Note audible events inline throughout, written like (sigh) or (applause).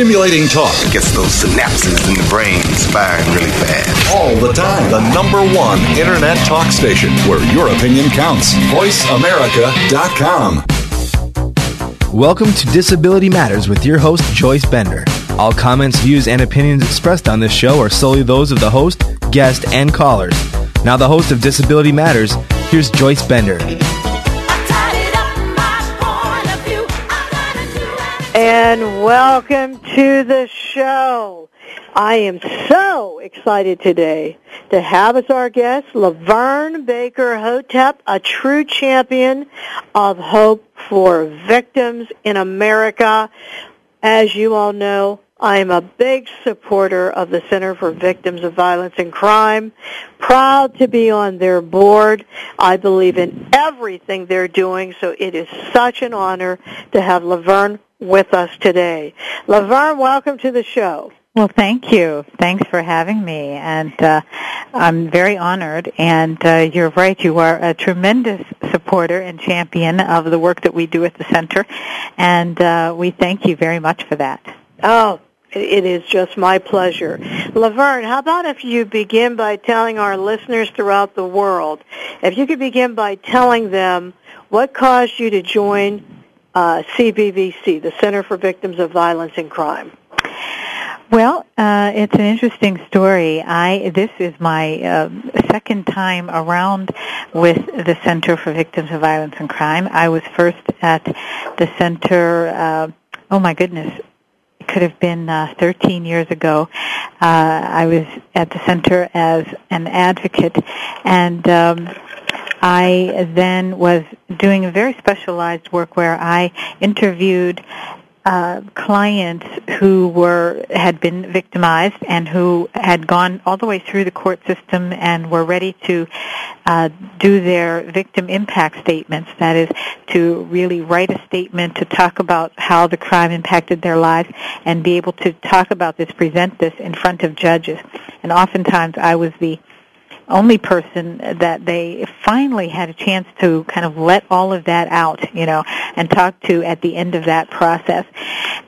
stimulating talk. It gets those synapses in the brain firing really fast. All the time. The number one internet talk station where your opinion counts. VoiceAmerica.com. Welcome to Disability Matters with your host, Joyce Bender. All comments, views, and opinions expressed on this show are solely those of the host, guest, and callers. Now, the host of Disability Matters, here's Joyce Bender. And welcome to the show. I am so excited today to have as our guest LaVerne Baker Hotep, a true champion of hope for victims in America. As you all know, I am a big supporter of the Center for Victims of Violence and Crime. Proud to be on their board. I believe in everything they're doing, so it is such an honor to have LaVerne with us today. LaVerne, welcome to the show. Well, thank you. Thanks for having me, and uh, I'm very honored. And uh, you're right; you are a tremendous supporter and champion of the work that we do at the center, and uh, we thank you very much for that. Oh, it is just my pleasure. LaVerne, how about if you begin by telling our listeners throughout the world, if you could begin by telling them what caused you to join uh, CVVC, the Center for Victims of Violence and Crime. Well, uh, it's an interesting story. I this is my uh, second time around with the Center for Victims of Violence and Crime. I was first at the center. Uh, oh my goodness, it could have been uh, 13 years ago. Uh, I was at the center as an advocate, and um, I then was doing a very specialized work where I interviewed uh, clients who were had been victimized and who had gone all the way through the court system and were ready to uh, do their victim impact statements. That is, to really write a statement to talk about how the crime impacted their lives and be able to talk about this, present this in front of judges. And oftentimes, I was the only person that they finally had a chance to kind of let all of that out, you know, and talk to at the end of that process.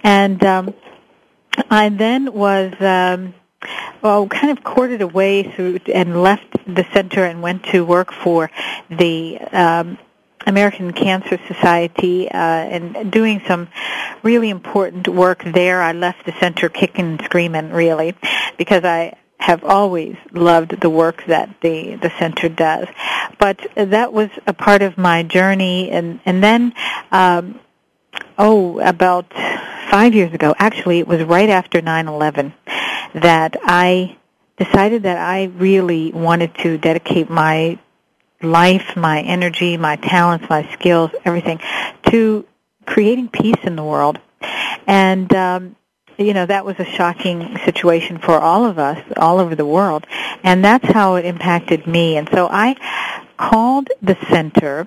And um, I then was. Um, well, kind of courted away through and left the center and went to work for the um, American Cancer Society uh, and doing some really important work there. I left the center kicking and screaming, really, because I have always loved the work that the the center does. But that was a part of my journey, and and then. Um, oh, about five years ago, actually, it was right after 9/11 that I decided that I really wanted to dedicate my life, my energy, my talents, my skills, everything to creating peace in the world. And um, you know, that was a shocking situation for all of us all over the world. And that's how it impacted me. And so I called the center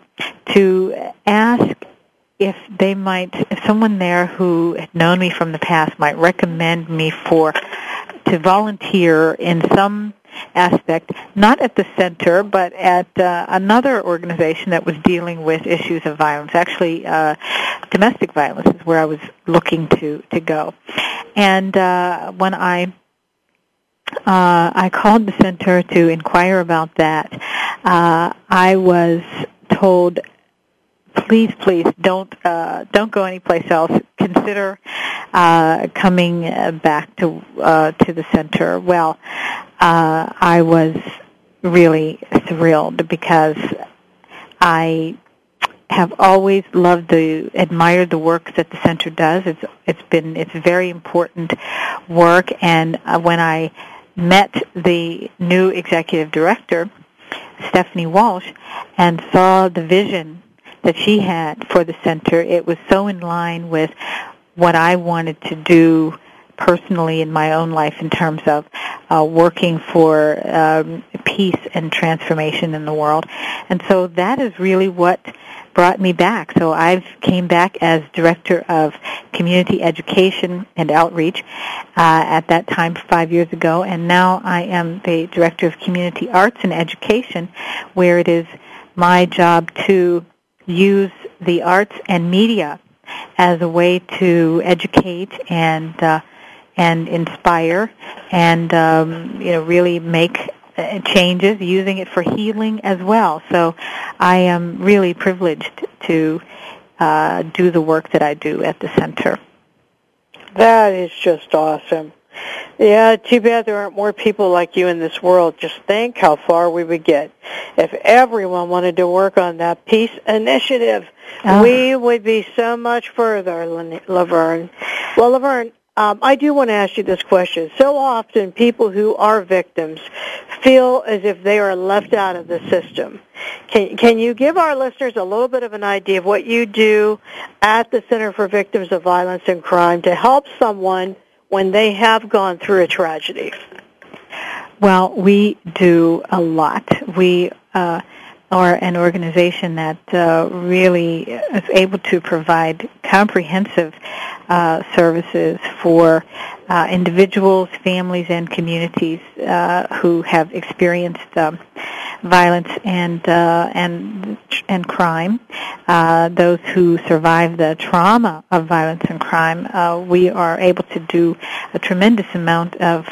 to ask if they might, if someone there who had known me from the past might recommend me for, to volunteer in some aspect, not at the center, but at uh, another organization that was dealing with issues of violence. Actually, uh, domestic violence is where I was looking to to go. And uh, when I uh, I called the center to inquire about that, uh, I was told please, please don't uh, don't go anyplace else. Consider uh, coming back to uh, to the center. Well, uh, I was really thrilled because I have always loved the admired the work that the center does. It's it's been it's very important work, and uh, when I met the new executive director, Stephanie Walsh, and saw the vision that she had for the center, it was so in line with what I wanted to do personally in my own life in terms of uh, working for um, peace and transformation in the world. And so that is really what brought me back. So I came back as director of community education and outreach uh, at that time five years ago, and now I am the director of community arts and education, where it is my job to use the arts and media as a way to educate and uh, and inspire and um, you know really make uh, changes using it for healing as well. So I am really privileged to uh, do the work that I do at the center. That is just awesome. Yeah, too bad there aren't more people like you in this world. Just think how far we would get if everyone wanted to work on that peace initiative. Oh. We would be so much further, LaVerne. Well, LaVerne, um, I do want to ask you this question. So often people who are victims feel as if they are left out of the system. Can, can you give our listeners a little bit of an idea of what you do at the Center for Victims of Violence and Crime to help someone when they have gone through a tragedy? Well, we do a lot. We uh, are an organization that uh, really is able to provide comprehensive uh, services for uh, individuals, families, and communities uh, who have experienced um, violence and uh, and and crime. Uh, those who survive the trauma of violence and crime, we are able to do a tremendous amount of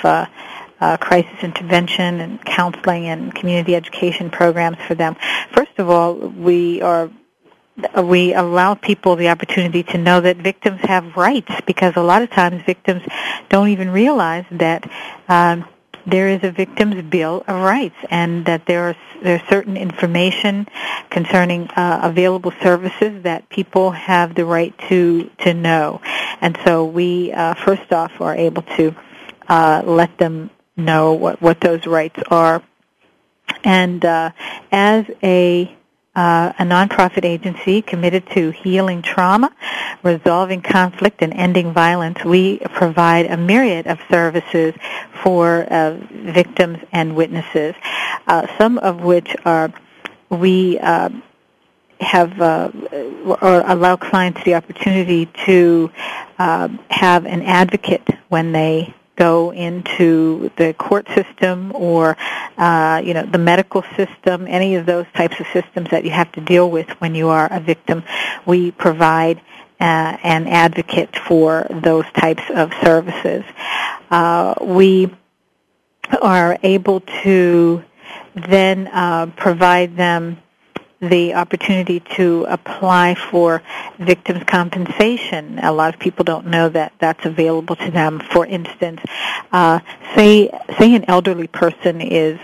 uh, crisis intervention and counseling and community education programs for them. First of all, we are we allow people the opportunity to know that victims have rights because a lot of times victims don't even realize that um, there is a victim's bill of rights and that there are there's certain information concerning uh, available services that people have the right to to know and so we uh, first off are able to uh, let them know what what those rights are and uh, as a uh, a nonprofit agency committed to healing trauma, resolving conflict, and ending violence. We provide a myriad of services for uh, victims and witnesses, uh, some of which are we uh, have uh, or allow clients the opportunity to uh, have an advocate when they go into the court system or uh, you know the medical system, any of those types of systems that you have to deal with when you are a victim, we provide uh, an advocate for those types of services. Uh, we are able to then uh, provide them the opportunity to apply for victims compensation. A lot of people don't know that that's available to them. For instance, uh, say say an elderly person is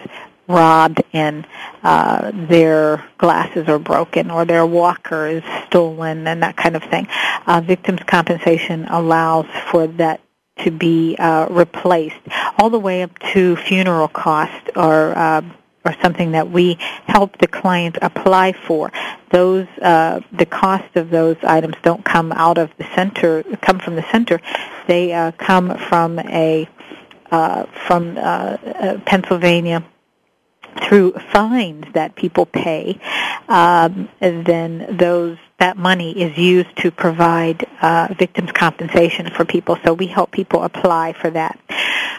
robbed and uh, their glasses are broken or their walker is stolen and that kind of thing. Uh, victims compensation allows for that to be uh, replaced all the way up to funeral costs or uh, or something that we help the client apply for. Those uh, the cost of those items don't come out of the center, come from the center. They uh, come from a uh, from uh, uh, Pennsylvania through fines that people pay. Um, then those that money is used to provide uh, victims compensation for people. So we help people apply for that.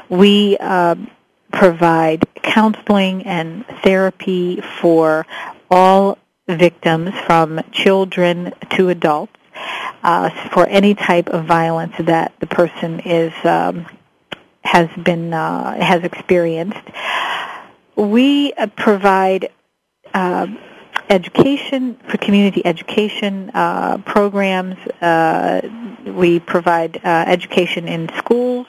We um, provide counseling and therapy for all victims from children to adults uh, for any type of violence that the person is um, has been uh, has experienced. We uh, provide uh, education for community education uh, programs. Uh, we provide uh, education in schools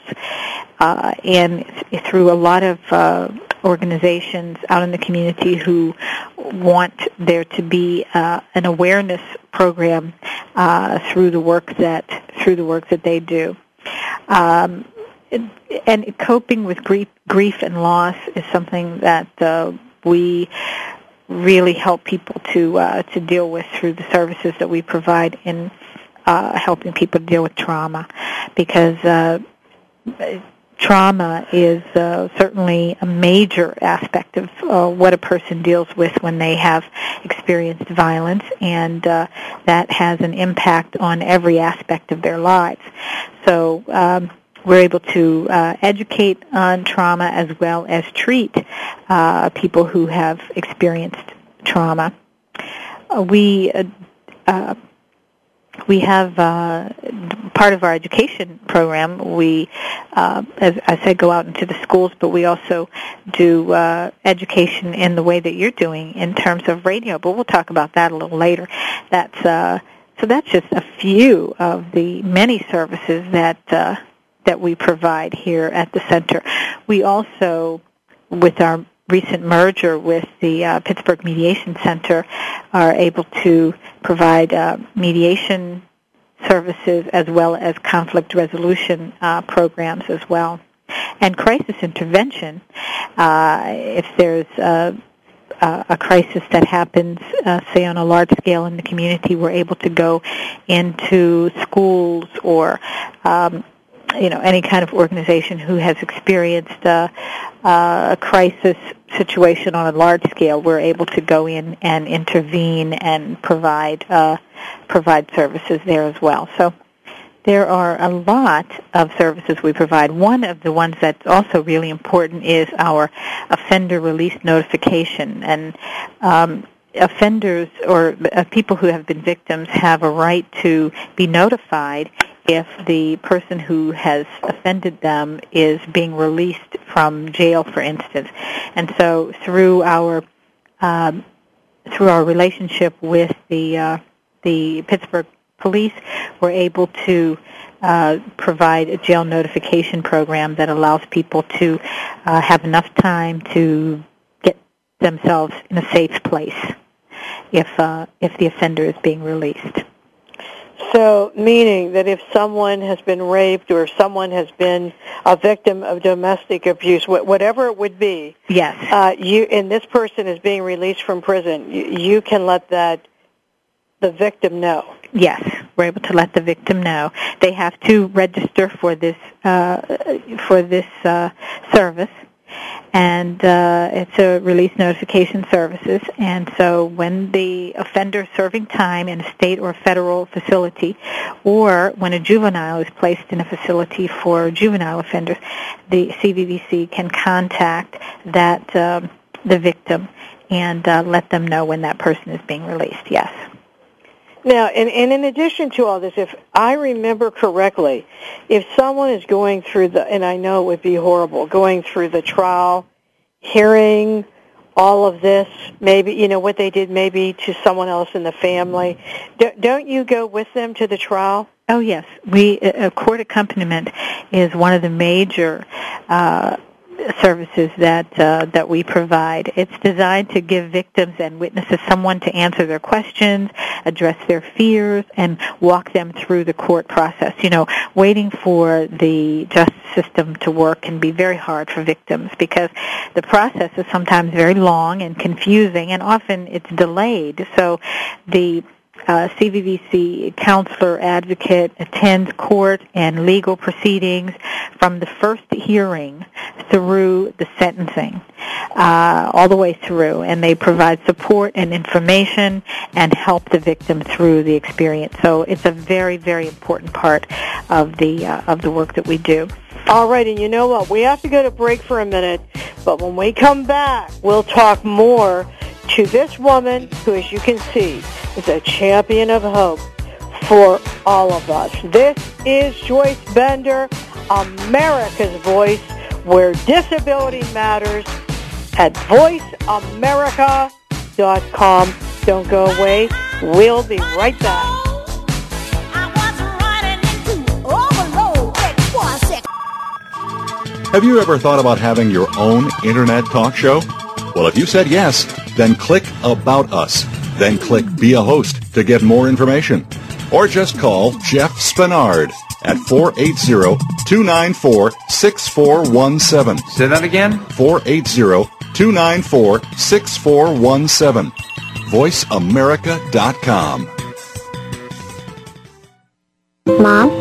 uh, and through a lot of uh, organizations out in the community who want there to be uh, an awareness program through the work that through the work that they do. Um, and coping with grief, grief and loss is something that we really help people to uh, to deal with through the services that we provide in uh, helping people deal with trauma, because uh, trauma is uh, certainly a major aspect of uh, what a person deals with when they have experienced violence, and uh, that has an impact on every aspect of their lives. So um, we're able to uh, educate on trauma as well as treat uh, people who have experienced trauma. Uh, we we have uh, part of our education program. We, uh, as I said, go out into the schools, but we also do uh, education in the way that you're doing in terms of radio. But we'll talk about that a little later. That's uh, so. That's just a few of the many services that uh, that we provide here at the center. We also, with our recent merger with the uh, Pittsburgh Mediation Center, are able to provide uh, mediation services as well as conflict resolution uh, programs as well. And crisis intervention, uh, if there's a, a, crisis that happens, uh, say on a large scale in the community, we're able to go into schools or um, you know any kind of organization who has experienced uh, uh, a crisis situation on a large scale, we're able to go in and intervene and provide uh, provide services there as well. So there are a lot of services we provide. One of the ones that's also really important is our offender release notification, and um, offenders or uh, people who have been victims have a right to be notified if the person who has offended them is being released from jail, for instance. And so through our um, through our relationship with the uh, the Pittsburgh police, we're able to uh, provide a jail notification program that allows people to uh, have enough time to get themselves in a safe place if uh, if the offender is being released. So, meaning that if someone has been raped or someone has been a victim of domestic abuse, whatever it would be, yes, uh, you and this person is being released from prison, you, you can let that the victim know. Yes, we're able to let the victim know. They have to register for this uh, for this uh, service and uh, it's a release notification services. And so when the offender serving time in a state or federal facility, or when a juvenile is placed in a facility for juvenile offenders, the CVVC can contact that um, the victim and uh, let them know when that person is being released. Yes. Now, and, and in addition to all this, if I remember correctly, if someone is going through the, and I know it would be horrible, going through the trial, hearing all of this, maybe, you know, what they did maybe to someone else in the family, don't you go with them to the trial? Oh yes, we a court accompaniment is one of the major uh, services that uh, that we provide. It's designed to give victims and witnesses someone to answer their questions, address their fears, and walk them through the court process. You know, waiting for the justice system to work can be very hard for victims because the process is sometimes very long and confusing, and often it's delayed. So the uh, CVVC counselor advocate attends court and legal proceedings from the first hearing through the sentencing, uh, all the way through, and they provide support and information and help the victim through the experience. So it's a very, very important part of the uh, of the work that we do. All right, and you know what? We have to go to break for a minute, but when we come back, we'll talk more to this woman who, as you can see, is a champion of hope for all of us. This is Joyce Bender, America's Voice, where disability matters at voiceamerica.com. Don't go away. We'll be right back. Have you ever thought about having your own internet talk show? Well, if you said yes, then click About Us. Then click Be a Host to get more information. Or just call Jeff Spinard at 480-294-6417. Say that again? 480-294-6417. VoiceAmerica.com. Mom?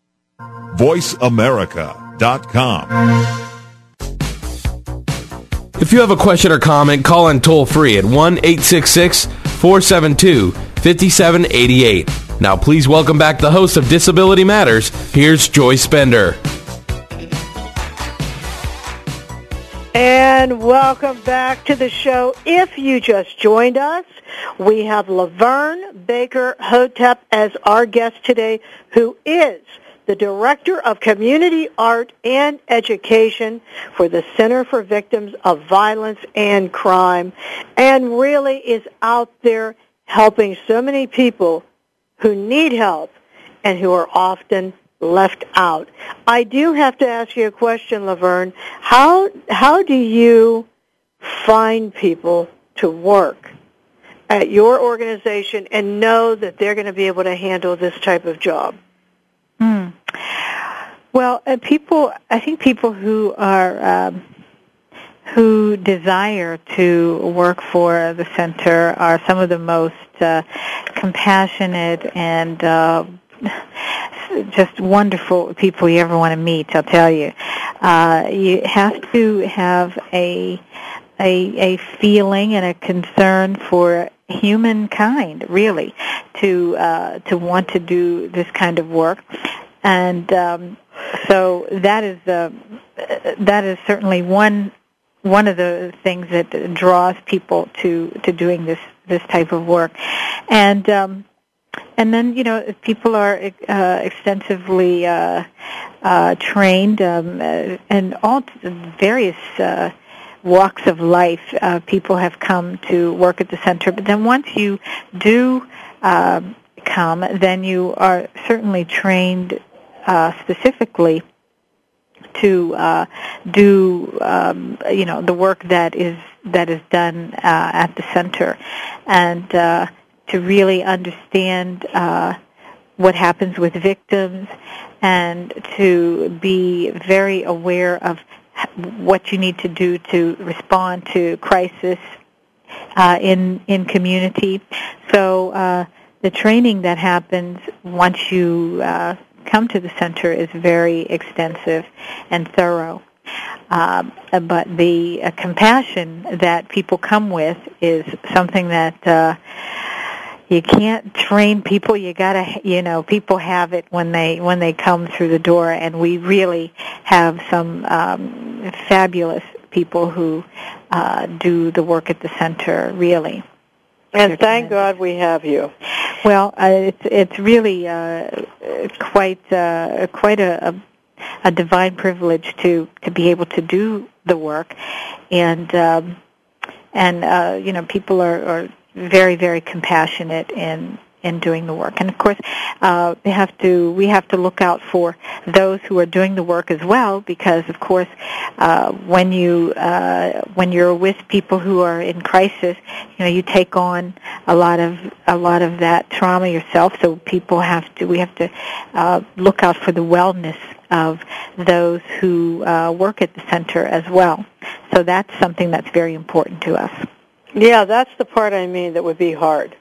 VoiceAmerica.com. If you have a question or comment, call in toll free at 1 866 472 5788. Now, please welcome back the host of Disability Matters. Here's Joyce Bender. And welcome back to the show. If you just joined us, we have LaVerne Baker Hotep as our guest today, who is the Director of Community Art and Education for the Center for Victims of Violence and Crime, and really is out there helping so many people who need help and who are often left out. I do have to ask you a question, LaVerne. How how do you find people to work at your organization and know that they're going to be able to handle this type of job? Hmm. Well, uh, people, I think people who are um, who desire to work for the center are some of the most uh, compassionate and uh, just wonderful people you ever want to meet. I'll tell you, uh, you have to have a a, a feeling and a concern for humankind, really, to uh, to want to do this kind of work, and um, so that is uh, that is certainly one one of the things that draws people to to doing this this type of work, and. Um, and then you know people are uh, extensively uh, uh, trained um, and all various uh, walks of life. Uh, people have come to work at the center, but then once you do uh, come, then you are certainly trained uh, specifically to uh, do um, you know the work that is that is done uh, at the center, and uh, to really understand uh, what happens with victims, and to be very aware of what you need to do to respond to crisis uh, in in community. So uh, the training that happens once you uh, come to the center is very extensive and thorough. Uh, but the uh, compassion that people come with is something that uh, you can't train people. You gotta, you know, people have it when they when they come through the door, and we really have some um, fabulous people who uh, do the work at the center. Really. And thank God we have you. Well, uh, it's it's really uh, quite uh, quite a, a a divine privilege to to be able to do the work, and um, and uh, you know people are, are very very compassionate in in doing the work. And of course, uh, we have to we have to look out for those who are doing the work as well, because of course, uh, when you uh, when you're with people who are in crisis, you know you take on a lot of a lot of that trauma yourself. So people have to we have to uh, look out for the wellness of those who uh, work at the center as well. So that's something that's very important to us. Yeah, that's the part I mean that would be hard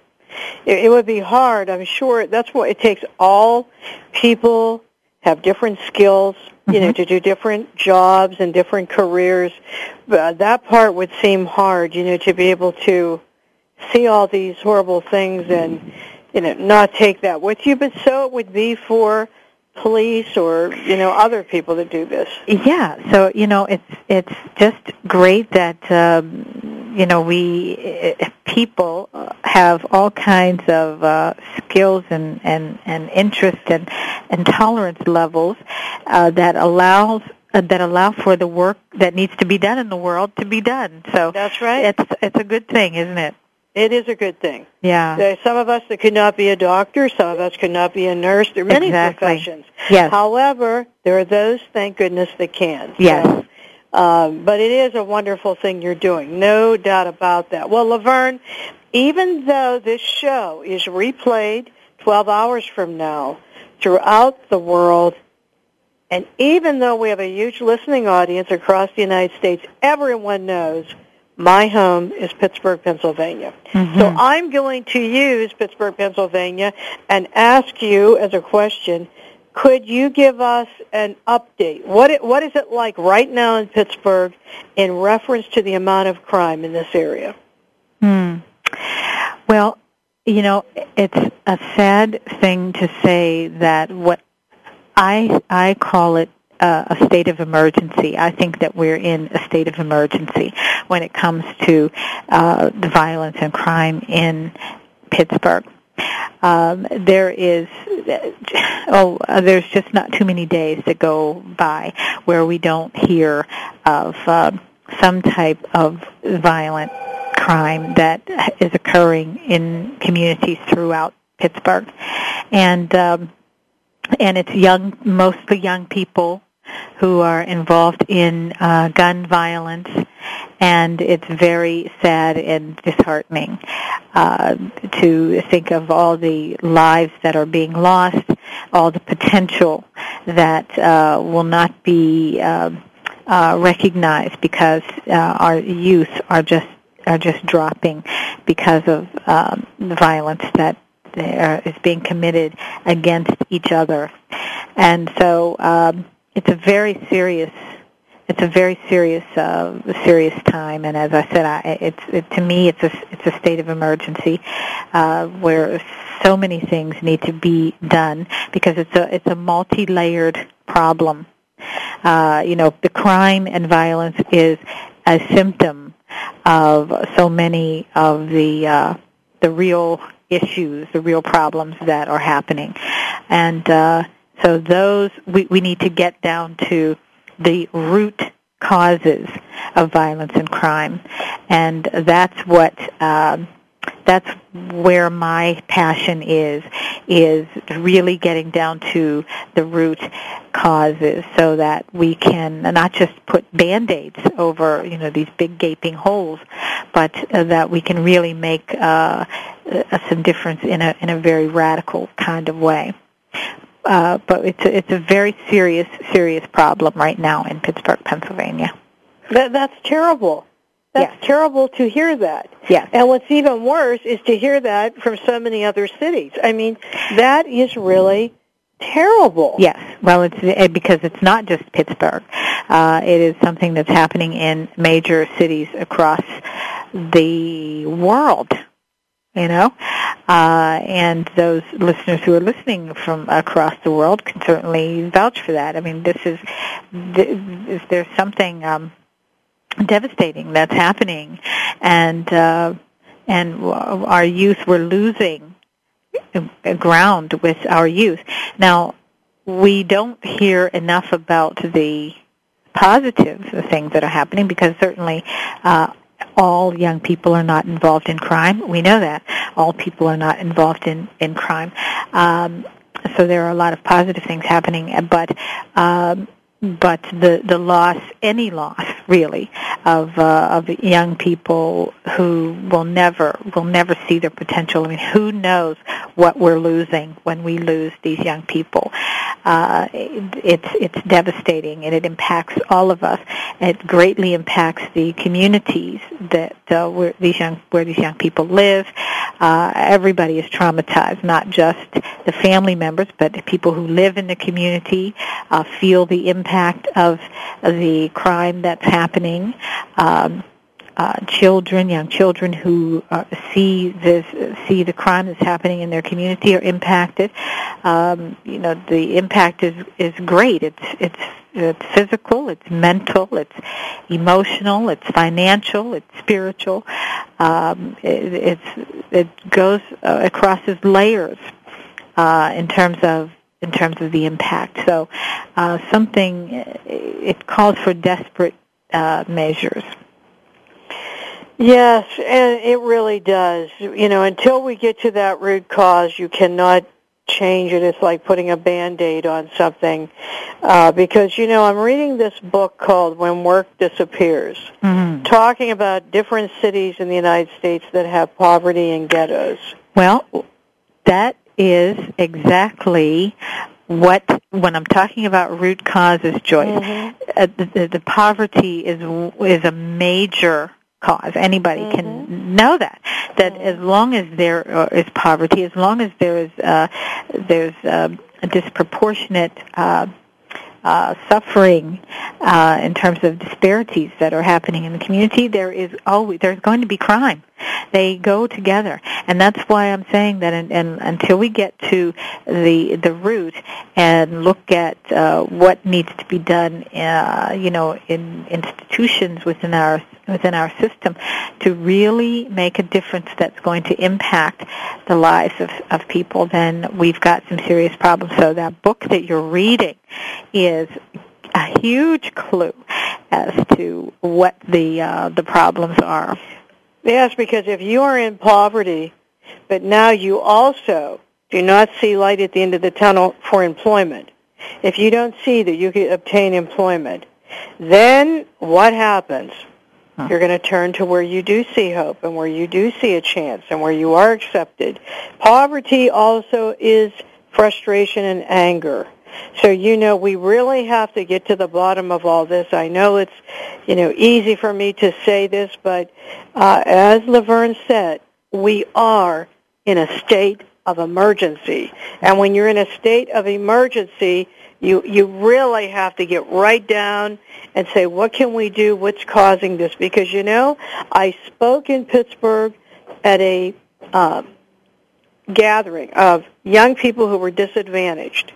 it, it would be hard. I'm sure that's what it takes. All people have different skills, you mm-hmm. know, to do different jobs and different careers. But that part would seem hard, you know, to be able to see all these horrible things and, you know, not take that with you. But so it would be for police or you know other people that do this yeah so you know it's it's just great that um you know, we uh, people have all kinds of uh, skills and and and interest and and tolerance levels uh, that allows uh, that allow for the work that needs to be done in the world to be done. So that's right. It's it's a good thing, isn't it? It is a good thing. Yeah. There are some of us that could not be a doctor. Some of us could not be a nurse. There are many exactly. professions. Yes. However, there are those, thank goodness, that can. Yes. So, um, but it is a wonderful thing you're doing. No doubt about that. Well, LaVerne, even though this show is replayed 12 hours from now throughout the world, and even though we have a huge listening audience across the United States, everyone knows my home is Pittsburgh, Pennsylvania. Mm-hmm. So I'm going to use Pittsburgh, Pennsylvania and ask you as a question, could you give us an update? What it, what is it like right now in Pittsburgh in reference to the amount of crime in this area? Hmm. Well, you know, it's a sad thing to say that what I I call it uh, a state of emergency. I think that we're in a state of emergency when it comes to uh, the violence and crime in Pittsburgh. Um, there is, oh, there's just not too many days that go by where we don't hear of uh, some type of violent crime that is occurring in communities throughout Pittsburgh, and um, and it's young, mostly young people who are involved in uh, gun violence, and it's very sad and disheartening uh, to think of all the lives that are being lost, all the potential that uh, will not be uh, uh, recognized because uh, our youth are just are just dropping because of um, the violence that are, is being committed against each other, and so. Um, it's a very serious it's a very serious uh, serious time. And as I said I, it's it, to me it's a it's a state of emergency uh, where so many things need to be done because it's a it's a multi-layered problem. Uh, you know the crime and violence is a symptom of so many of the uh, the real issues the real problems that are happening. And uh, so those we, we need to get down to the root causes of violence and crime, and that's what um, that's where my passion is is really getting down to the root causes so that we can not just put band-aids over you know these big gaping holes but uh, that we can really make uh, uh, some difference in a in a very radical kind of way uh, but it's a, it's a very serious, serious problem right now in Pittsburgh, Pennsylvania. That, that's terrible. That's yes. terrible to hear that. Yes. And what's even worse is to hear that from so many other cities. I mean, that is really terrible. Yes. Well, it's it, because it's not just Pittsburgh. Uh, it is something that's happening in major cities across the world you know? Uh, and those listeners who are listening from across the world can certainly vouch for that. I mean this is is there something um, devastating that's happening? And uh, and our youth we're losing ground with our youth. Now we don't hear enough about the positive things that are happening because certainly uh, all young people are not involved in crime. We know that. All people are not involved in, in crime. Um, so there are a lot of positive things happening, but um, but the the loss, any loss (laughs) really, of uh, of young people who will never will never see their potential. I mean, who knows what we're losing when we lose these young people? Uh, it, it's it's devastating, and it impacts all of us. It greatly impacts the communities that uh, where these young where these young people live. Uh, everybody is traumatized, not just the family members, but the people who live in the community uh, feel the impact of the crime that's happening. Um, uh, children, young children who uh, see this, see the crime that's happening in their community are impacted. Um, you know, the impact is is great. It's it's it's physical, it's mental, it's emotional, it's financial, it's spiritual. Um, it, it's it goes uh, across layers uh, in terms of in terms of the impact. So uh, something it calls for desperate uh, measures. Yes, and it really does. You know, until we get to that root cause, you cannot change it. It's like putting a band-aid on something. Uh, because, you know, I'm reading this book called When Work Disappears, mm-hmm. talking about different cities in the United States that have poverty and ghettos. Well, that is exactly what when I'm talking about root causes, Joyce, mm-hmm. uh, the, the, poverty is is a major cause. Anybody mm-hmm. can know that. That mm-hmm. as long as there uh, poverty, as long as there is uh, there's uh, a disproportionate uh, uh, suffering uh, in terms of disparities that are happening in the community, there is always there's going to be crime. They go together, and that's why I'm saying that. And, and until we get to the the root and look at uh, what needs to be done, uh, you know, in institutions within our within our system to really make a difference that's going to impact the lives of, of people, then we've got some serious problems. So that book that you're reading is a huge clue as to what the uh, the problems are. Yes, because if you are in poverty, but now you also do not see light at the end of the tunnel for employment, if you don't see that you can obtain employment, then what happens? You're going to turn to where you do see hope and where you do see a chance and where you are accepted. Poverty also is frustration and anger. So you know we really have to get to the bottom of all this. I know it's you know easy for me to say this, but uh, as LaVerne said, we are in a state of emergency, and when you're in a state of emergency, you you really have to get right down and say what can we do? What's causing this? Because you know I spoke in Pittsburgh at a uh, gathering of young people who were disadvantaged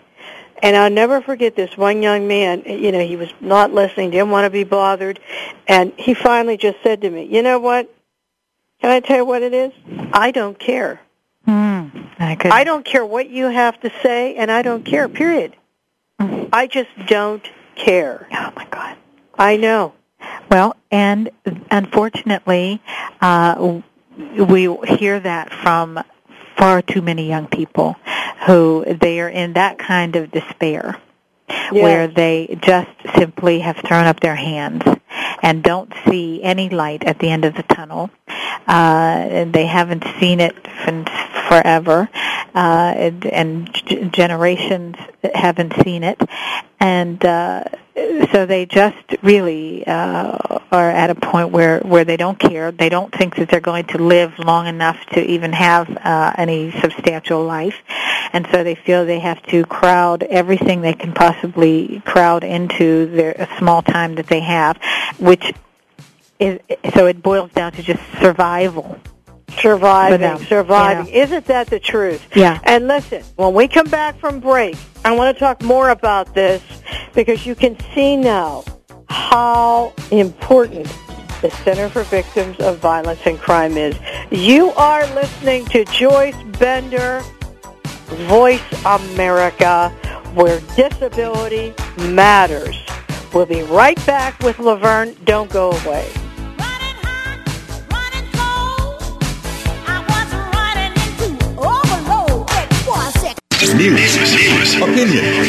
and I'll never forget this one young man, you know, he was not listening, didn't want to be bothered, and he finally just said to me, you know what? Can I tell you what it is? I don't care. Mm, I, I don't care what you have to say, and I don't care, period. Mm. I just don't care. Oh, my God. I know. Well, and unfortunately, uh, we hear that from far too many young people who they are in that kind of despair yes. where they just simply have thrown up their hands and don't see any light at the end of the tunnel. Uh, and they haven't seen it forever, uh, and, and g- generations haven't seen it, and uh, so they just really uh, are at a point where where they don't care. They don't think that they're going to live long enough to even have uh, any substantial life, and so they feel they have to crowd everything they can possibly crowd into their small time that they have, which is so it boils down to just survival surviving, surviving. Yeah. Isn't that the truth? Yeah. And listen, when we come back from break, I want to talk more about this because you can see now how important the Center for Victims of Violence and Crime is. You are listening to Joyce Bender, Voice America, where disability matters. We'll be right back with LaVerne. Don't go away. News, opinion, hear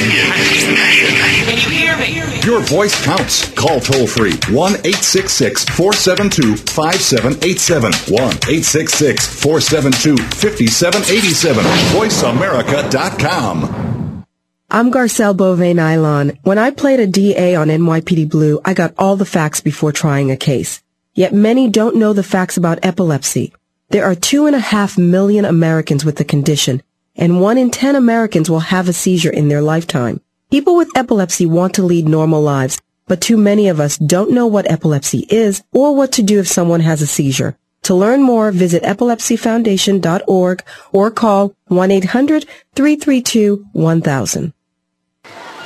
me? Your voice counts. Call toll free 1 866 472 5787. 1 866 472 5787. VoiceAmerica.com. I'm Garcelle Beauvais Nilon. When I played a DA on NYPD Blue, I got all the facts before trying a case. Yet many don't know the facts about epilepsy. There are two and a half million Americans with the condition, and one in ten Americans will have a seizure in their lifetime. People with epilepsy want to lead normal lives, but too many of us don't know what epilepsy is or what to do if someone has a seizure. To learn more, visit epilepsyfoundation.org or call 1-800-332-1000.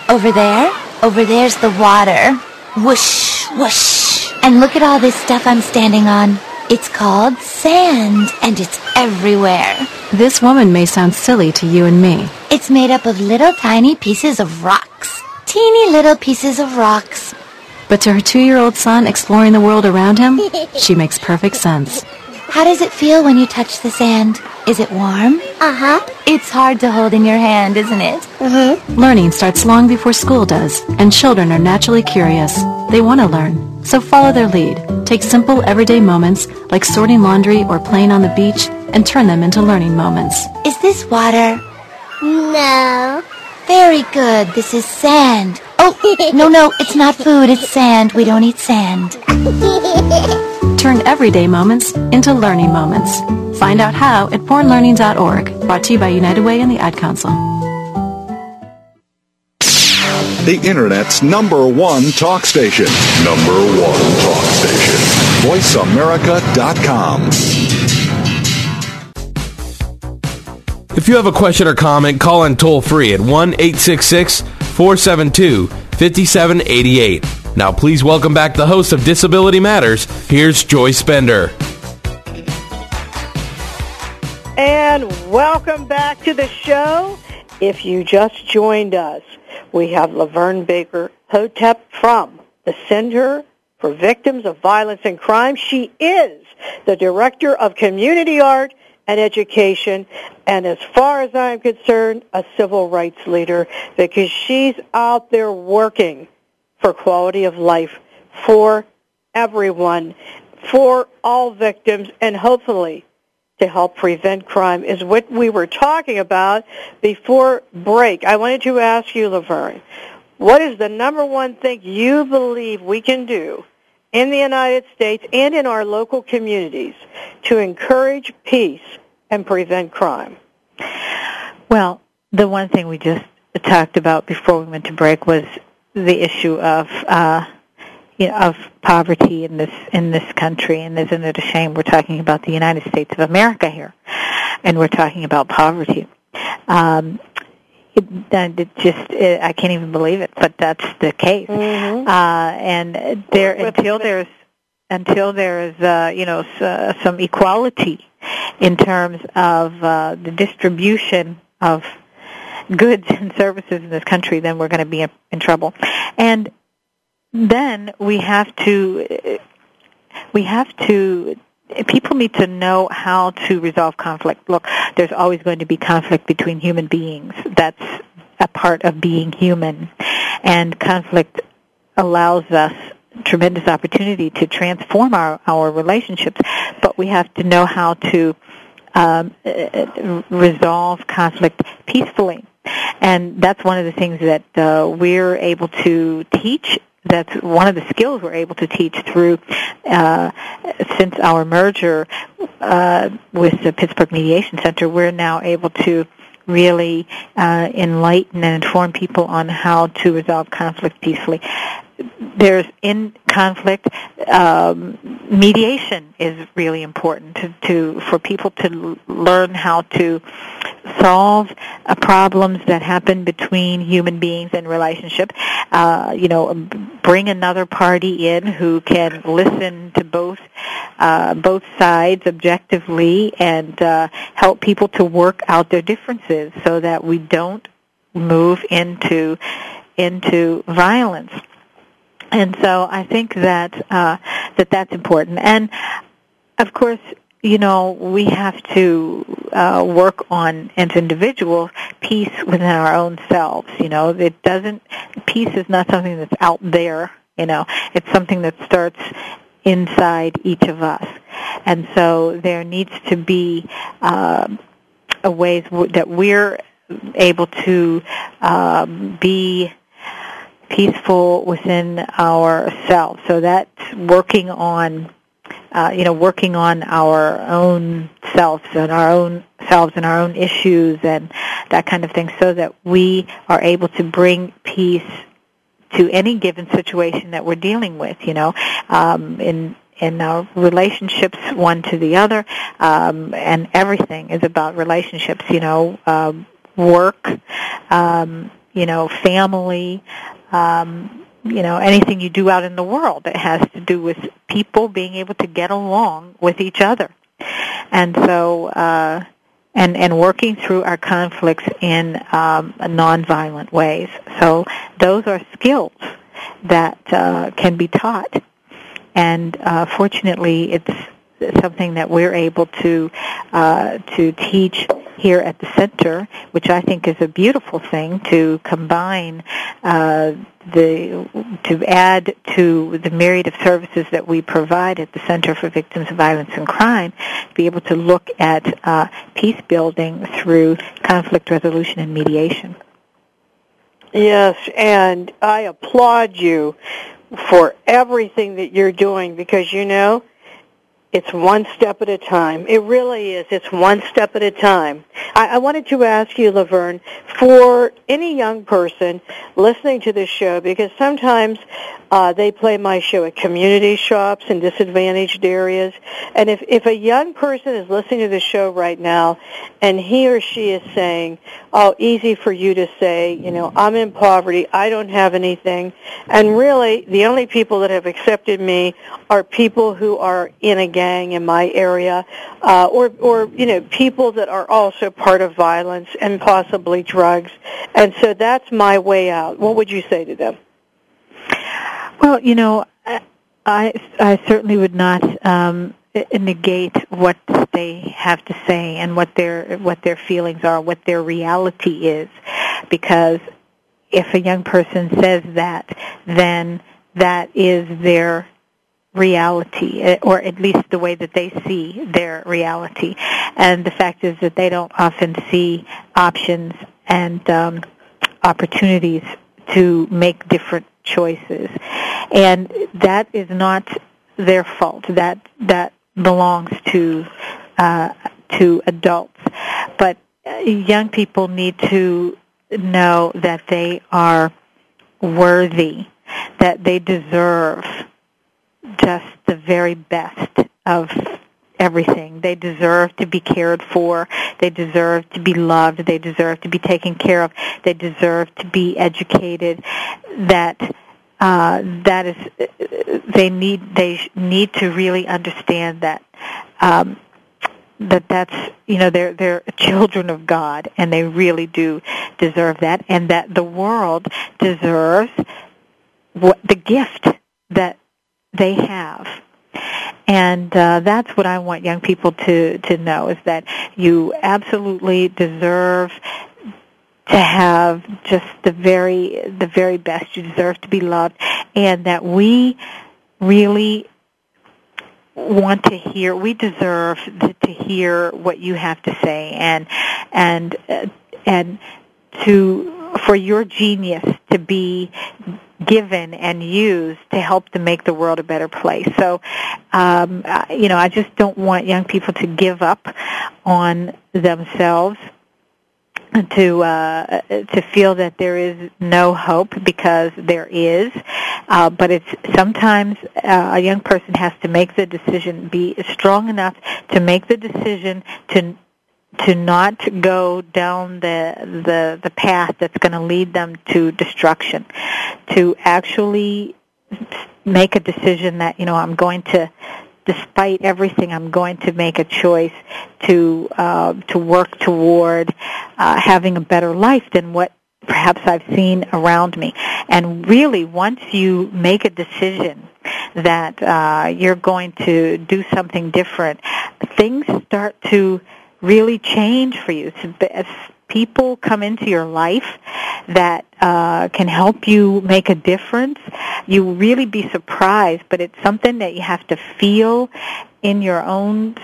Over there, over there's the water. Whoosh, whoosh. And look at all this stuff I'm standing on. It's called sand, and it's everywhere. This woman may sound silly to you and me. It's made up of little tiny pieces of rocks. Teeny little pieces of rocks. But to her two-year-old son exploring the world around him, (laughs) she makes perfect sense. How does it feel when you touch the sand? Is it warm? Uh-huh. It's hard to hold in your hand, isn't it? Mm-hmm. Learning starts long before school does, and children are naturally curious. They want to learn, so follow their lead. Take simple everyday moments like sorting laundry or playing on the beach and turn them into learning moments. Is this water? No. Very good. This is sand. Oh, no, no, it's not food. It's sand. We don't eat sand. (laughs) Turn everyday moments into learning moments. Find out how at bornlearning.org. Brought to you by United Way and the Ad Council. The Internet's number one talk station. Number one talk station. VoiceAmerica.com. If you have a question or comment, call in toll free at 1 866 472 5788. Now, please welcome back the host of Disability Matters. Here's Joyce Bender. And welcome back to the show. If you just joined us, we have LaVerne Baker Hotep from the Center for Victims of Violence and Crime. She is the Director of Community Art and Education, and as far as I'm concerned, a civil rights leader because she's out there working for quality of life for everyone, for all victims, and hopefully to help prevent crime is what we were talking about before break. I wanted to ask you, LaVerne, what is the number one thing you believe we can do in the United States and in our local communities to encourage peace and prevent crime? Well, the one thing we just talked about before we went to break was the issue of uh, you know, of poverty in this in this country. And isn't it a shame we're talking about the United States of America here, and we're talking about poverty? Um, it, it just it, I can't even believe it, but that's the case. Mm-hmm. Uh, and there until there's until there is uh, you know s- uh, some equality in terms of uh, the distribution of goods and services in this country, then we're going to be in, in trouble. And then we have to we have to people need to know how to resolve conflict. Look, there's always going to be conflict between human beings. That's a part of being human. And conflict allows us tremendous opportunity to transform our, our relationships, but we have to know how to um, resolve conflict peacefully. And that's one of the things that uh, we're able to teach that's one of the skills we're able to teach through uh, since our merger uh, with the Pittsburgh Mediation Center. We're now able to really uh, enlighten and inform people on how to resolve conflict peacefully. There's in conflict um, mediation is really important to, to for people to learn how to solve uh, problems that happen between human beings in relationship. Uh, you know, bring another party in who can listen to both uh, both sides objectively and uh, help people to work out their differences so that we don't move into into violence. And so I think that uh, that that's important. And of course, you know, we have to uh, work on as individuals peace within our own selves. You know, it doesn't. Peace is not something that's out there. You know, it's something that starts inside each of us. And so there needs to be uh, ways w- that we're able to um, be peaceful within ourselves. So that's working on, uh, you know, working on our own selves and our own selves and our own issues and that kind of thing so that we are able to bring peace to any given situation that we're dealing with. You know, um, in in our relationships one to the other, um, and everything is about relationships. You know, um, work, um, you know, family. Um, you know anything you do out in the world that has to do with people being able to get along with each other. And so uh and and working through our conflicts in um nonviolent ways. So those are skills that uh can be taught. And uh fortunately it's something that we're able to uh to teach here at the center, which I think is a beautiful thing to combine uh, the to add to the myriad of services that we provide at the Center for Victims of Violence and Crime, to be able to look at uh, peace building through conflict resolution and mediation. Yes, and I applaud you for everything that you're doing because you know it's one step at a time. It really is. It's one step at a time. I, I wanted to ask you, LaVerne, for any young person listening to this show, because sometimes uh, they play my show at community shops in disadvantaged areas, and if if a young person is listening to the show right now, and he or she is saying, "Oh, easy for you to say," you know, "I'm in poverty, I don't have anything," and really, the only people that have accepted me are people who are in a gang in my area, uh, or or you know people that are also part of violence and possibly drugs, and so that's my way out. What would you say to them? Well, you know, I I certainly would not um, negate what they have to say and what their what their feelings are, what their reality is, because if a young person says that, then that is their reality, eh, or at least the way that they see their reality. And the fact is that they don't often see options and um, opportunities to make different choices. And that is not their fault. That that belongs to uh, to adults. But uh, young people need to know that they are worthy, that they deserve just the very best of everything. They deserve to be cared for. They deserve to be loved. They deserve to be taken care of. They deserve to be educated. That uh, that is, they need they need to really understand that. Um, that that's you know they're they're (laughs) children of God and they really do deserve that and that the world deserves what the gift that they have. And uh, that's what I want young people to to know is that you absolutely deserve to have just the very the very best. You deserve to be loved. And that we really want to hear we deserve to hear what you have to say. And and uh, and to for your genius to be given and used to help to make the world a better place. So, um, you know, I just don't want young people to give up on themselves to uh, to feel that there is no hope because there is, uh, but it's sometimes uh, a young person has to make the decision, be strong enough to make the decision to to not go down the the the path that's going to lead them to destruction to actually make a decision that you know I'm going to despite everything I'm going to make a choice to uh, to work toward uh, having a better life than what perhaps I've seen around me. And really once you make a decision that uh, you're going to do something different things start to really change for you. If people come into your life that uh, can help you make a difference, you really be surprised. But it's something that you have to feel in your own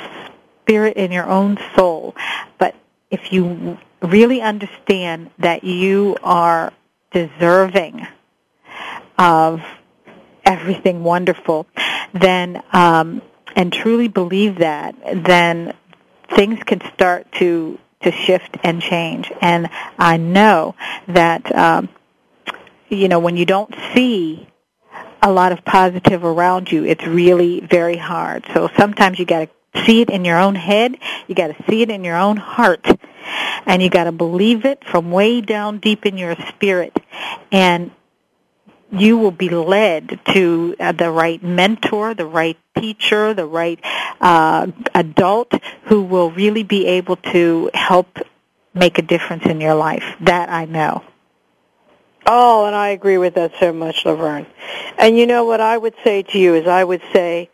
spirit, in your own soul. But if you really understand that you are deserving of everything wonderful, then um, and truly believe that, then things can start to to shift and change. And I know that um, you know, when you don't see a lot of positive around you, it's really very hard. So sometimes you got to see it in your own head, you got to see it in your own heart, and you got to believe it from way down deep in your spirit. And you will be led to uh, the right mentor, the right teacher, the right uh, adult who will really be able to help make a difference in your life. That I know. Oh, and I agree with that so much, LaVerne. And you know what I would say to you is I would say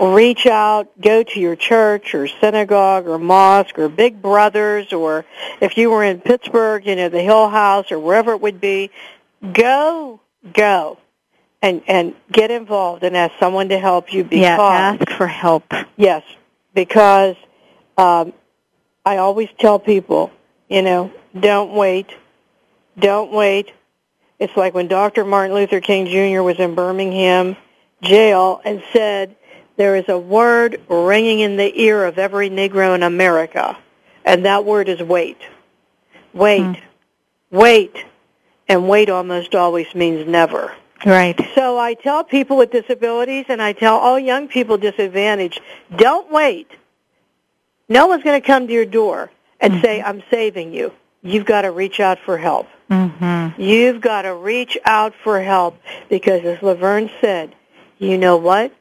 reach out, go to your church or synagogue or mosque or Big Brothers or if you were in Pittsburgh, you know, the Hill House or wherever it would be, go, go. And, and get involved and ask someone to help you because yeah, ask for help. Yes, because um, I always tell people, you know, don't wait, don't wait. It's like when Dr. Martin Luther King Jr. was in Birmingham jail and said, there is a word ringing in the ear of every Negro in America, and that word is wait. Wait. Mm. Wait. And wait almost always means never. Right. So I tell people with disabilities and I tell all young people disadvantaged, don't wait. No one's going to come to your door and mm-hmm. say, I'm saving you. You've got to reach out for help. Mm-hmm. You've got to reach out for help because as LaVerne said, you know what?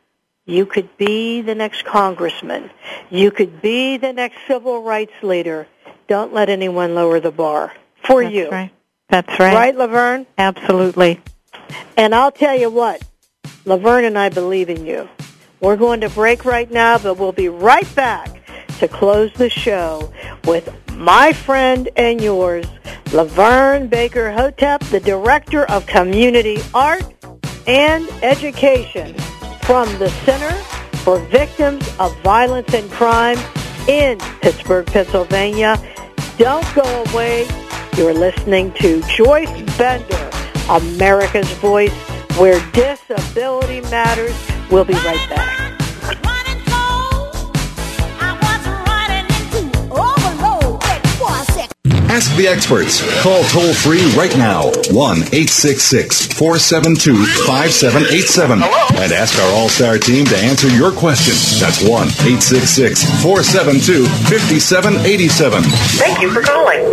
You could be the next congressman. You could be the next civil rights leader. Don't let anyone lower the bar for That's you. Right. That's right. Right, LaVerne? Absolutely. And I'll tell you what, LaVerne and I believe in you. We're going to break right now, but we'll be right back to close the show with my friend and yours, LaVerne Baker Hotep, the Director of Community Art and Education from the Center for Victims of Violence and Crime in Pittsburgh, Pennsylvania. Don't go away. You're listening to Joyce Bender, America's Voice, where disability matters. We'll be right back. Ask the experts. Call toll free right now 1 866 472 5787 and ask our All Star team to answer your question. That's 1 866 472 5787. Thank you for calling.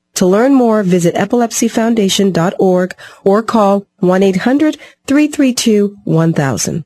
To learn more, visit epilepsyfoundation.org or call 1-800-332-1000.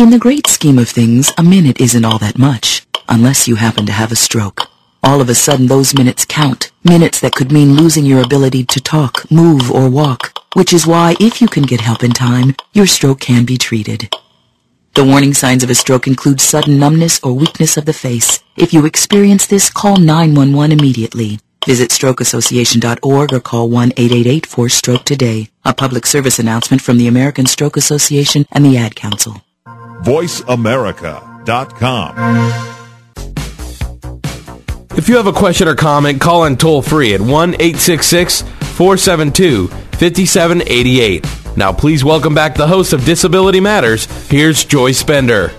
In the great scheme of things, a minute isn't all that much, unless you happen to have a stroke. All of a sudden, those minutes count. Minutes that could mean losing your ability to talk, move, or walk. Which is why, if you can get help in time, your stroke can be treated. The warning signs of a stroke include sudden numbness or weakness of the face. If you experience this, call 911 immediately. Visit strokeassociation.org or call 1-888-4-STROKE today. A public service announcement from the American Stroke Association and the Ad Council. VoiceAmerica.com. If you have a question or comment, call in toll free at 1 866 472 5788. Now, please welcome back the host of Disability Matters. Here's Joyce Bender.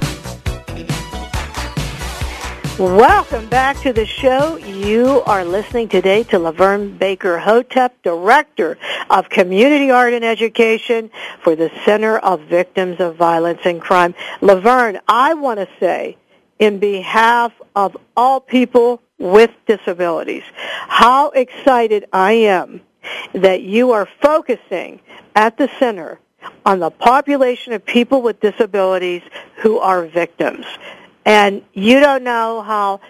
Welcome back to the show. You are listening today to LaVerne Baker Hotep, Director of Community Art and Education for the Center of Victims of Violence and Crime. LaVerne, I want to say, in behalf of all people with disabilities, how excited I am that you are focusing at the center on the population of people with disabilities who are victims. And you don't know how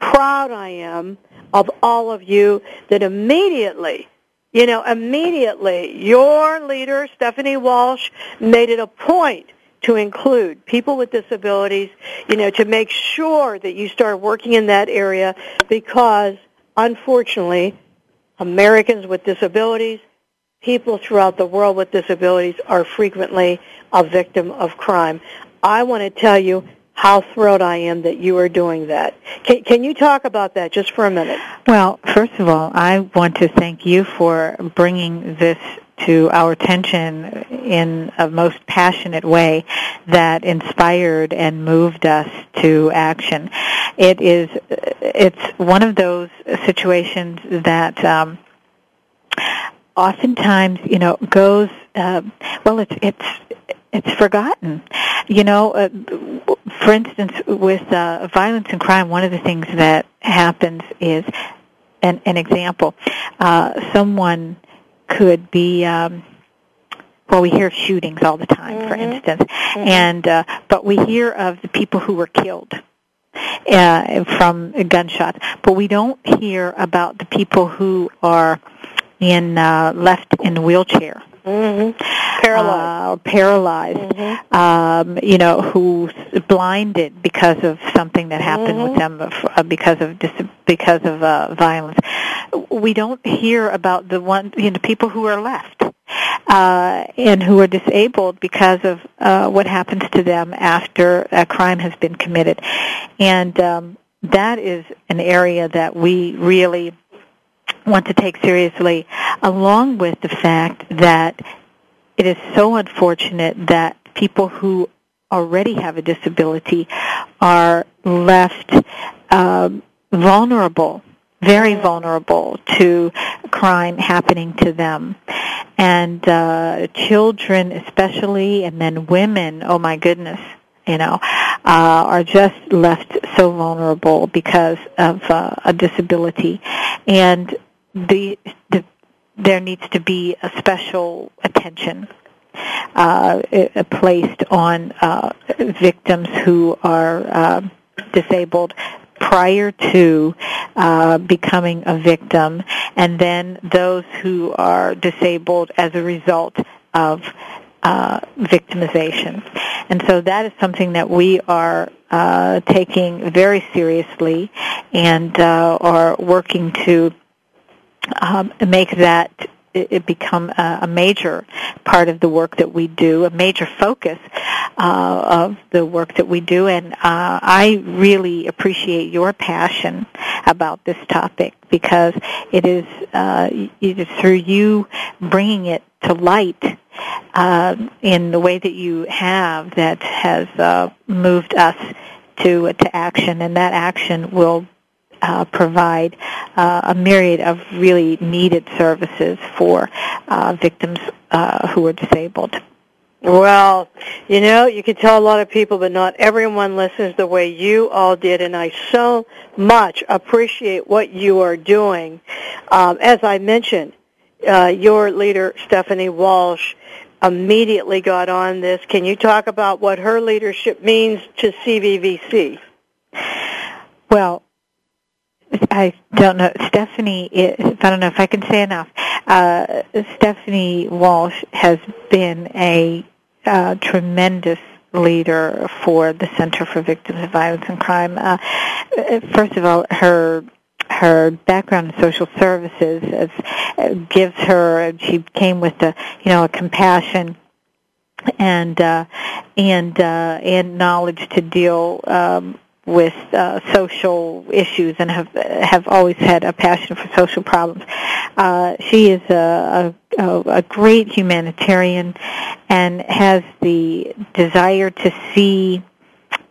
proud I am of all of you that immediately, you know, immediately your leader, Stephanie Walsh, made it a point to include people with disabilities, you know, to make sure that you start working in that area because unfortunately, Americans with disabilities, people throughout the world with disabilities are frequently a victim of crime. I want to tell you how thrilled I am that you are doing that. Can, can you talk about that just for a minute? Well, first of all, I want to thank you for bringing this to our attention in a most passionate way that inspired and moved us to action. It is it's one of those situations that um, oftentimes you know goes uh, well it's it's it's forgotten. You know, uh, for instance, with uh, violence and crime, one of the things that happens is an, an example. Uh, someone could be. Um, well, we hear shootings all the time, mm-hmm. for instance, mm-hmm. and uh, but we hear of the people who were killed uh, from gunshots, but we don't hear about the people who are in uh, left in a wheelchair Mm-hmm. Paralyzed. Uh, paralyzed. Mm-hmm. Um, you know, who's blinded because of something that happened mm-hmm. with them, uh, because of dis- because of uh, violence. We don't hear about the one, you know, people who are left uh, and who are disabled because of uh, what happens to them after a crime has been committed, and um, that is an area that we really want to take seriously, along with the fact that it is so unfortunate that people who already have a disability are left um, vulnerable, very vulnerable to crime happening to them. And uh, children especially, and then women, oh my goodness, you know, uh, are just left so vulnerable because of uh, a disability. And the, the there needs to be a special attention uh, placed on uh, victims who are uh, disabled prior to uh, becoming a victim, and then those who are disabled as a result of uh, victimization. And so that is something that we are uh, taking very seriously and uh, are working to um, make that it become a, major part of the work that we do, a major focus uh, of the work that we do. And uh, I really appreciate your passion about this topic because it is, uh, it is through you bringing it to light uh, in the way that you have that has uh, moved us to to action, and that action will uh, provide uh, a myriad of really needed services for uh, victims uh, who are disabled. Well, you know, you can tell a lot of people, but not everyone listens the way you all did, and I so much appreciate what you are doing. Um, as I mentioned, uh, your leader, Stephanie Walsh, immediately got on this. Can you talk about what her leadership means to CVVC? Well, I don't know. Stephanie, I don't know if I can say enough. Uh, Stephanie Walsh has been a uh, tremendous leader for the Center for Victims of Violence and Crime. Uh, first of all, her her background in social services uh, gives her. She came with a you know a compassion and uh, and uh, and knowledge to deal um, with uh, social issues and have have always had a passion for social problems. Uh, she is a, a, a great humanitarian and has the desire to see,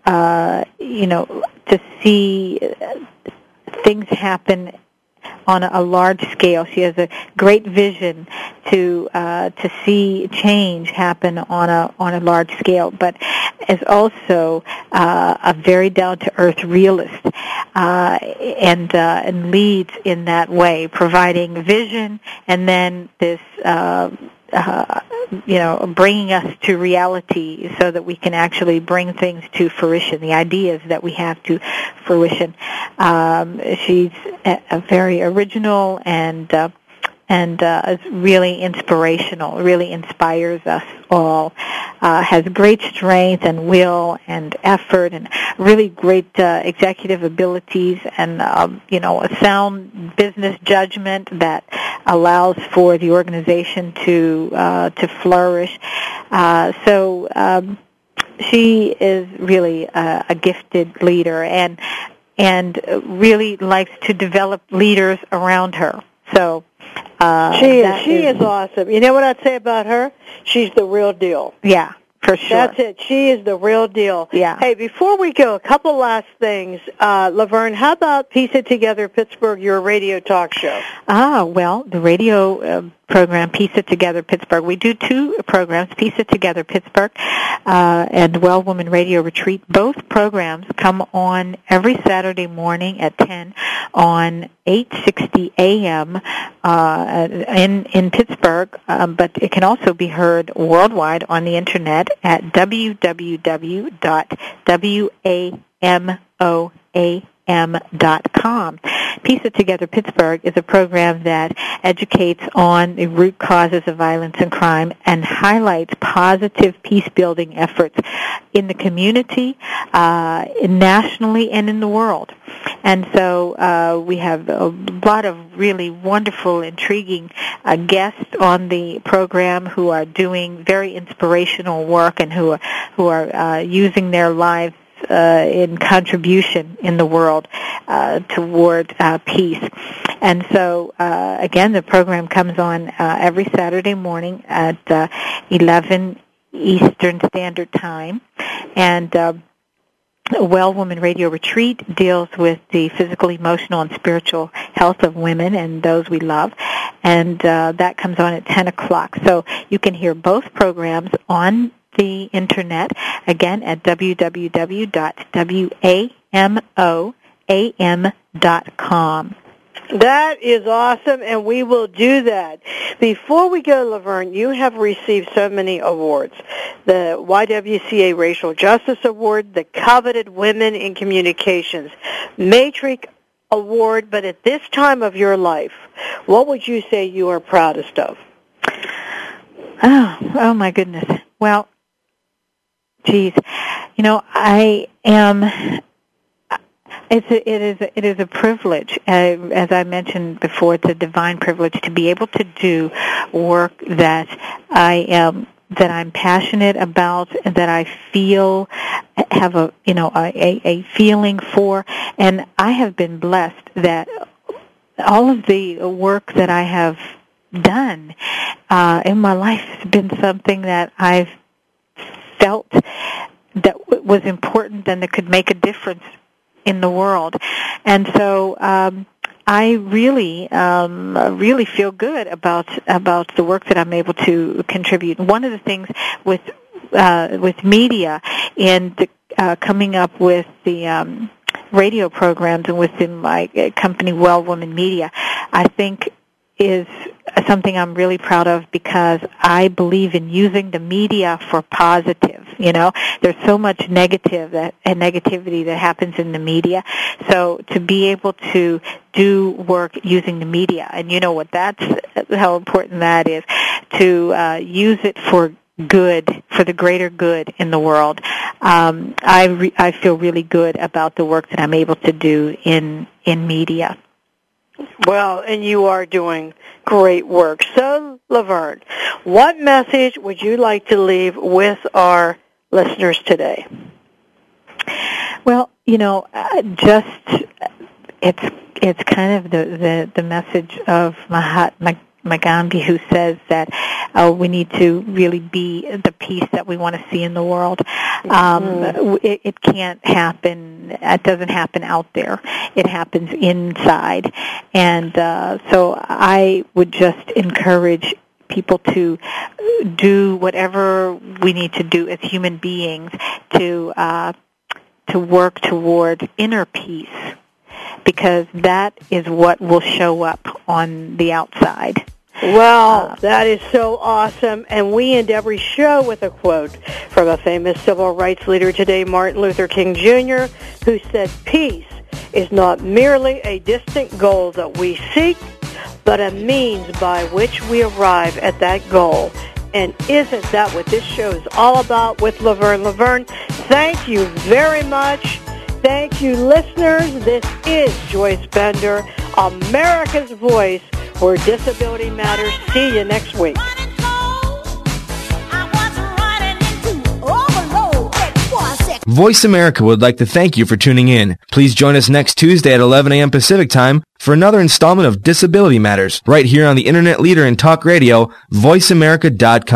uh, you know, to see things happen on a, large scale. She has a great vision to uh, to see change happen on a on a large scale, but is also uh, a very down to earth realist, uh, and uh, and leads in that way, providing vision and then this. Uh, you know, bringing us to reality so that we can actually bring things to fruition, the ideas that we have to fruition. Um, she's a, a very original and uh, and uh, is really inspirational, really inspires us all. Uh, has great strength and will and effort and really great uh, executive abilities and, um, you know, a sound business judgment that allows for the organization to, uh, to flourish. Uh, so, um, she is really a, a gifted leader and and really likes to develop leaders around her. So uh, she is she is, is awesome. You know what I'd say about her? She's the real deal. Yeah, for sure. That's it. She is the real deal. Yeah. Hey, before we go, a couple last things. Uh, LaVerne, how about Piece It Together Pittsburgh, your radio talk show? Ah, well, the radio uh, program Piece It Together Pittsburgh. We do two programs, Piece It Together Pittsburgh uh, and Well Woman Radio Retreat. Both programs come on every Saturday morning at 10 on 8:60 a.m. Uh, in in Pittsburgh, um, but it can also be heard worldwide on the internet at www.wamoa m.com. Piece It Together Pittsburgh is a program that educates on the root causes of violence and crime and highlights positive peace building efforts in the community, uh, nationally, and in the world. And so uh, we have a lot of really wonderful, intriguing uh, guests on the program who are doing very inspirational work and who are, who are uh, using their lives uh, in contribution in the world uh, toward uh, peace. And so, uh, again, the program comes on uh, every Saturday morning at uh, 11 Eastern Standard Time, and well Woman Radio Retreat deals with the physical, emotional, and spiritual health of women and those we love. And uh, that comes on at 10 o'clock. So you can hear both programs on the internet again at www.wamoam.com. That is awesome, and we will do that. Before we go, LaVerne, you have received so many awards. The YWCA Racial Justice Award, the coveted Women in Communications Matrix Award, but at this time of your life, what would you say you are proudest of? Oh, oh my goodness. Well, geez, you know, I am. It's a, it is a, it is a privilege, uh, as I mentioned before. It's a divine privilege to be able to do work that I am that I'm passionate about, and that I feel have a you know a, a feeling for, and I have been blessed that all of the work that I have done uh, in my life has been something that I've felt that was important and that could make a difference in the world. And so um, I really, um, really feel good about about the work that I'm able to contribute. One of the things with uh, with media and the, uh, coming up with the um, radio programs and within my company, Well Woman Media, I think is something I'm really proud of because I believe in using the media for positive. You know, there's so much negative that and negativity that happens in the media. So to be able to do work using the media, and you know what that's how important that is to uh, use it for good for the greater good in the world. Um, I re- I feel really good about the work that I'm able to do in in media. Well, and you are doing great work. So, LaVerne, what message would you like to leave with our listeners today? Well, you know, uh, just it's it's kind of the the, the message of Mahatma Gandhi who says that uh, we need to really be the peace that we want to see in the world. Um, Mm-hmm. it, it can't happen. It doesn't happen out there. It happens inside, and uh, so I would just encourage people to do whatever we need to do as human beings to uh, to work toward inner peace because that is what will show up on the outside. Well, uh, that is so awesome. And we end every show with a quote from a famous civil rights leader today, Martin Luther King Jr., who said, peace is not merely a distant goal that we seek, but a means by which we arrive at that goal. And isn't that what this show is all about with LaVerne? LaVerne, thank you very much. Thank you, listeners. This is Joyce Bender, America's Voice, where disability matters. See you next week. Voice America would like to thank you for tuning in. Please join us next Tuesday at 11 a.m. Pacific Time for another installment of Disability Matters right here on the internet leader in talk radio, voiceamerica.com.